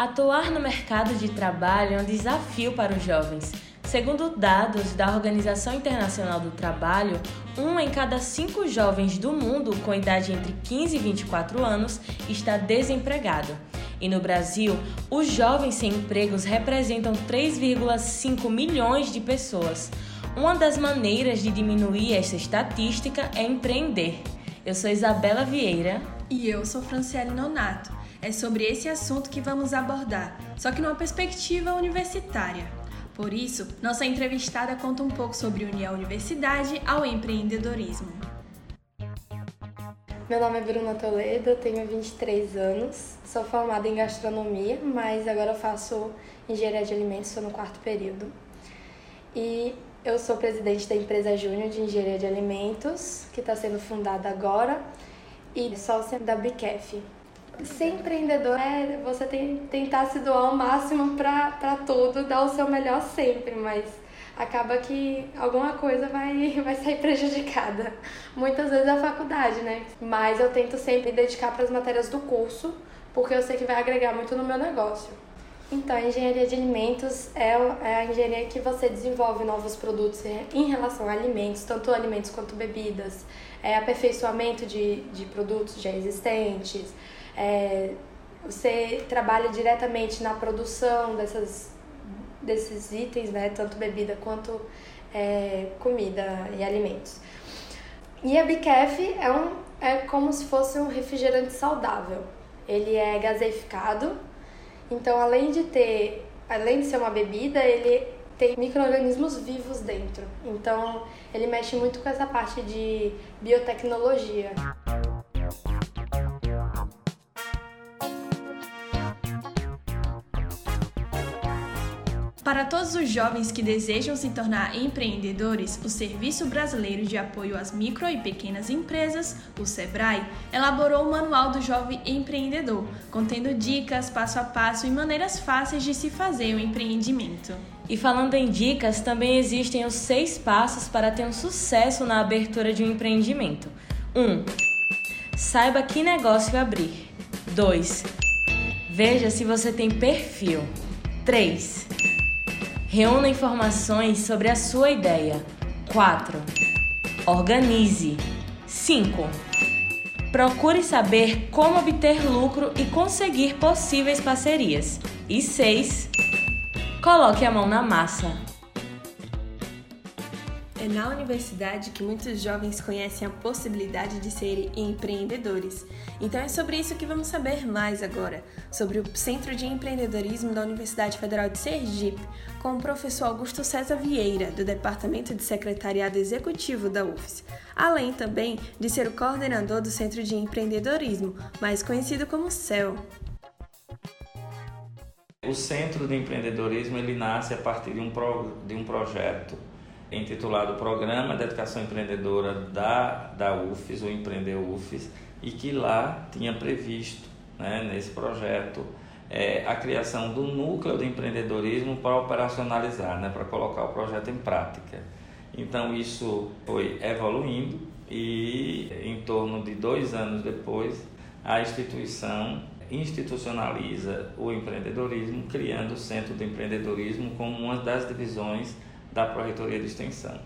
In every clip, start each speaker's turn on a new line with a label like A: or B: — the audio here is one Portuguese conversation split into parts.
A: Atuar no mercado de trabalho é um desafio para os jovens. Segundo dados da Organização Internacional do Trabalho, um em cada cinco jovens do mundo com idade entre 15 e 24 anos está desempregado. E no Brasil, os jovens sem empregos representam 3,5 milhões de pessoas. Uma das maneiras de diminuir essa estatística é empreender. Eu sou Isabela Vieira.
B: E eu sou Franciele Nonato. É sobre esse assunto que vamos abordar, só que numa perspectiva universitária. Por isso, nossa entrevistada conta um pouco sobre unir a universidade ao empreendedorismo.
C: Meu nome é Bruna Toledo, tenho 23 anos, sou formada em gastronomia, mas agora faço engenharia de alimentos, estou no quarto período. E eu sou presidente da empresa Júnior de Engenharia de Alimentos, que está sendo fundada agora, e sócia da BKF, ser empreendedor é você tem, tentar se doar ao máximo para tudo, dar o seu melhor sempre, mas acaba que alguma coisa vai, vai sair prejudicada. Muitas vezes é a faculdade, né? Mas eu tento sempre dedicar para as matérias do curso, porque eu sei que vai agregar muito no meu negócio. Então, a engenharia de alimentos é, é a engenharia que você desenvolve novos produtos em relação a alimentos, tanto alimentos quanto bebidas, é aperfeiçoamento de, de produtos já existentes, é, você trabalha diretamente na produção dessas, desses itens, né? Tanto bebida quanto é, comida e alimentos. E a Bicaf é, um, é como se fosse um refrigerante saudável. Ele é gaseificado, então além de ter, além de ser uma bebida, ele tem micro-organismos vivos dentro. Então ele mexe muito com essa parte de biotecnologia.
B: Todos os jovens que desejam se tornar empreendedores, o Serviço Brasileiro de Apoio às Micro e Pequenas Empresas, o SEBRAE, elaborou o Manual do Jovem Empreendedor, contendo dicas passo a passo e maneiras fáceis de se fazer o empreendimento.
A: E falando em dicas, também existem os seis passos para ter um sucesso na abertura de um empreendimento. 1. Um, saiba que negócio abrir. 2. Veja se você tem perfil. 3. Reúna informações sobre a sua ideia. 4. Organize. 5. Procure saber como obter lucro e conseguir possíveis parcerias. E 6. Coloque a mão na massa.
B: É na universidade que muitos jovens conhecem a possibilidade de serem empreendedores. Então é sobre isso que vamos saber mais agora, sobre o Centro de Empreendedorismo da Universidade Federal de Sergipe, com o professor Augusto César Vieira, do Departamento de Secretariado Executivo da UFES, além também de ser o coordenador do Centro de Empreendedorismo, mais conhecido como CEL.
D: O Centro de Empreendedorismo ele nasce a partir de um, pro, de um projeto intitulado Programa de Educação Empreendedora da, da UFES, o Empreender UFES, e que lá tinha previsto, né, nesse projeto, é, a criação do núcleo de empreendedorismo para operacionalizar, né, para colocar o projeto em prática. Então isso foi evoluindo e em torno de dois anos depois a instituição institucionaliza o empreendedorismo, criando o Centro de Empreendedorismo como uma das divisões da Pró-Reitoria de Extensão.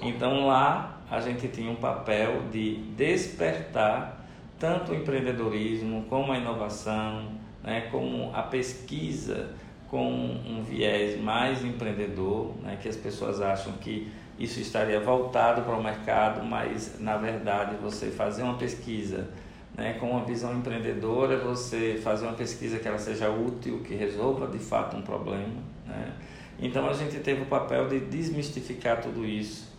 D: Então lá a gente tinha um papel de despertar tanto o empreendedorismo como a inovação, né, como a pesquisa com um viés mais empreendedor, né, que as pessoas acham que isso estaria voltado para o mercado, mas na verdade você fazer uma pesquisa né, com uma visão empreendedora, você fazer uma pesquisa que ela seja útil, que resolva de fato um problema. Né? Então a gente teve o papel de desmistificar tudo isso.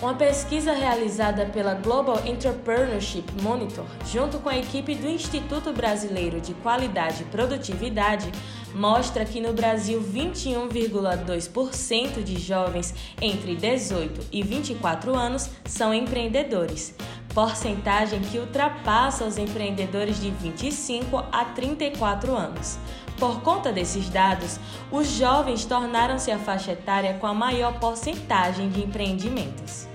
A: Uma pesquisa realizada pela Global Entrepreneurship Monitor, junto com a equipe do Instituto Brasileiro de Qualidade e Produtividade, mostra que no Brasil 21,2% de jovens entre 18 e 24 anos são empreendedores, porcentagem que ultrapassa os empreendedores de 25 a 34 anos. Por conta desses dados, os jovens tornaram-se a faixa etária com a maior porcentagem de empreendimentos.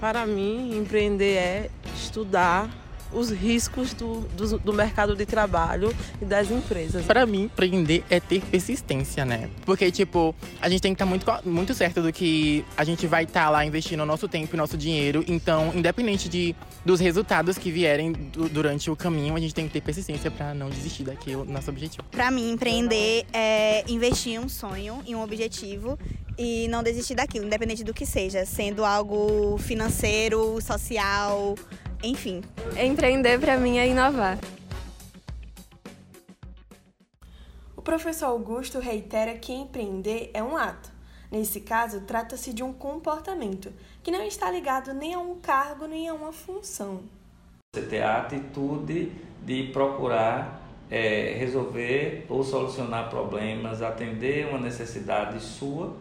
E: Para mim, empreender é estudar os riscos do, do, do, mercado de trabalho e das empresas.
F: Para mim, empreender é ter persistência, né? Porque, tipo, a gente tem que estar muito, muito certo do que a gente vai estar lá investindo o nosso tempo e nosso dinheiro. Então, independente de, dos resultados que vierem do, durante o caminho, a gente tem que ter persistência para não desistir daquilo, nosso objetivo.
G: Para mim, empreender é investir em um sonho, em um objetivo e não desistir daquilo, independente do que seja, sendo algo financeiro, social, enfim.
H: Empreender para mim é inovar.
B: O professor Augusto reitera que empreender é um ato. Nesse caso, trata-se de um comportamento que não está ligado nem a um cargo nem a uma função.
D: Você ter a atitude de procurar é, resolver ou solucionar problemas, atender uma necessidade sua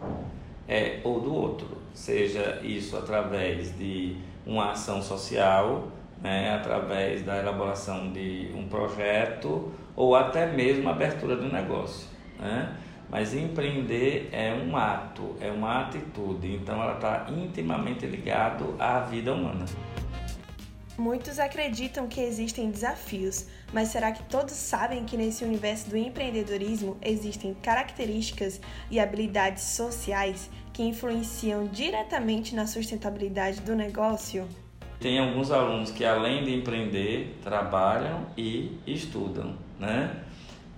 D: é, ou do outro, seja isso através de uma ação social, né, através da elaboração de um projeto ou até mesmo a abertura de um negócio. Né? Mas empreender é um ato, é uma atitude, então ela está intimamente ligado à vida humana.
B: Muitos acreditam que existem desafios, mas será que todos sabem que nesse universo do empreendedorismo existem características e habilidades sociais que influenciam diretamente na sustentabilidade do negócio?
D: Tem alguns alunos que, além de empreender, trabalham e estudam, né?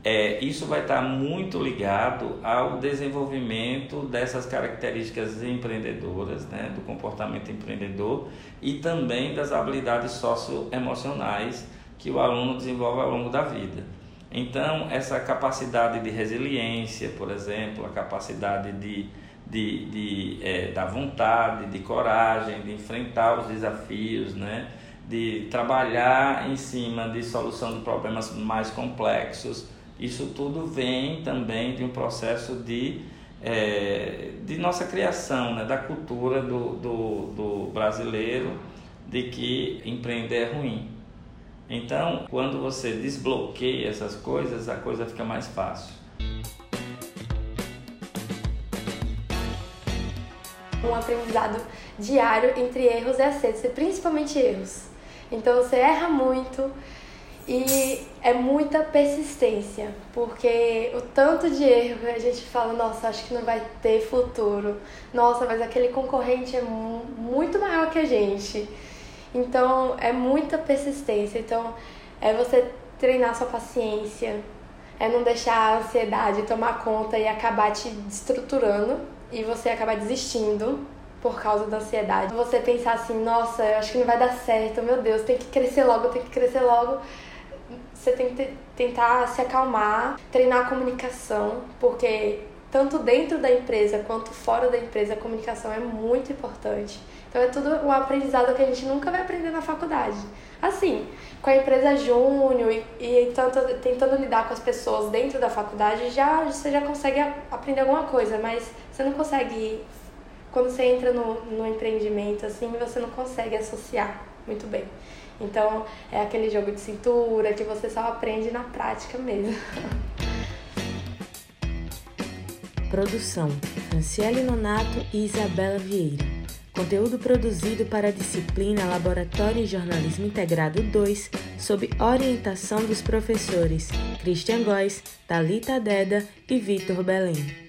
D: É, isso vai estar muito ligado ao desenvolvimento dessas características empreendedoras, né, do comportamento empreendedor e também das habilidades socioemocionais que o aluno desenvolve ao longo da vida. Então, essa capacidade de resiliência, por exemplo, a capacidade de de, de é, da vontade, de coragem, de enfrentar os desafios, né? de trabalhar em cima de solução de problemas mais complexos. Isso tudo vem também de um processo de, é, de nossa criação, né? da cultura do, do, do brasileiro de que empreender é ruim. Então, quando você desbloqueia essas coisas, a coisa fica mais fácil.
C: um aprendizado diário entre erros e acertos, e principalmente erros. Então você erra muito e é muita persistência, porque o tanto de erro que a gente fala, nossa, acho que não vai ter futuro, nossa, mas aquele concorrente é muito maior que a gente. Então é muita persistência. Então é você treinar sua paciência, é não deixar a ansiedade tomar conta e acabar te destruturando e você acabar desistindo por causa da ansiedade. Você pensar assim, nossa, eu acho que não vai dar certo, meu Deus, tem que crescer logo, tem que crescer logo. Você tem que tentar se acalmar, treinar a comunicação, porque tanto dentro da empresa quanto fora da empresa a comunicação é muito importante. Então é tudo um aprendizado que a gente nunca vai aprender na faculdade. Assim, com a empresa júnior e, e tanto, tentando lidar com as pessoas dentro da faculdade, já você já consegue aprender alguma coisa, mas você não consegue quando você entra no, no empreendimento assim, você não consegue associar muito bem. Então, é aquele jogo de cintura que você só aprende na prática mesmo.
A: Produção: Franciele Nonato e Isabela Vieira. Conteúdo produzido para a disciplina Laboratório em Jornalismo Integrado 2, sob orientação dos professores Christian Góes, Talita Deda e Vitor Belém.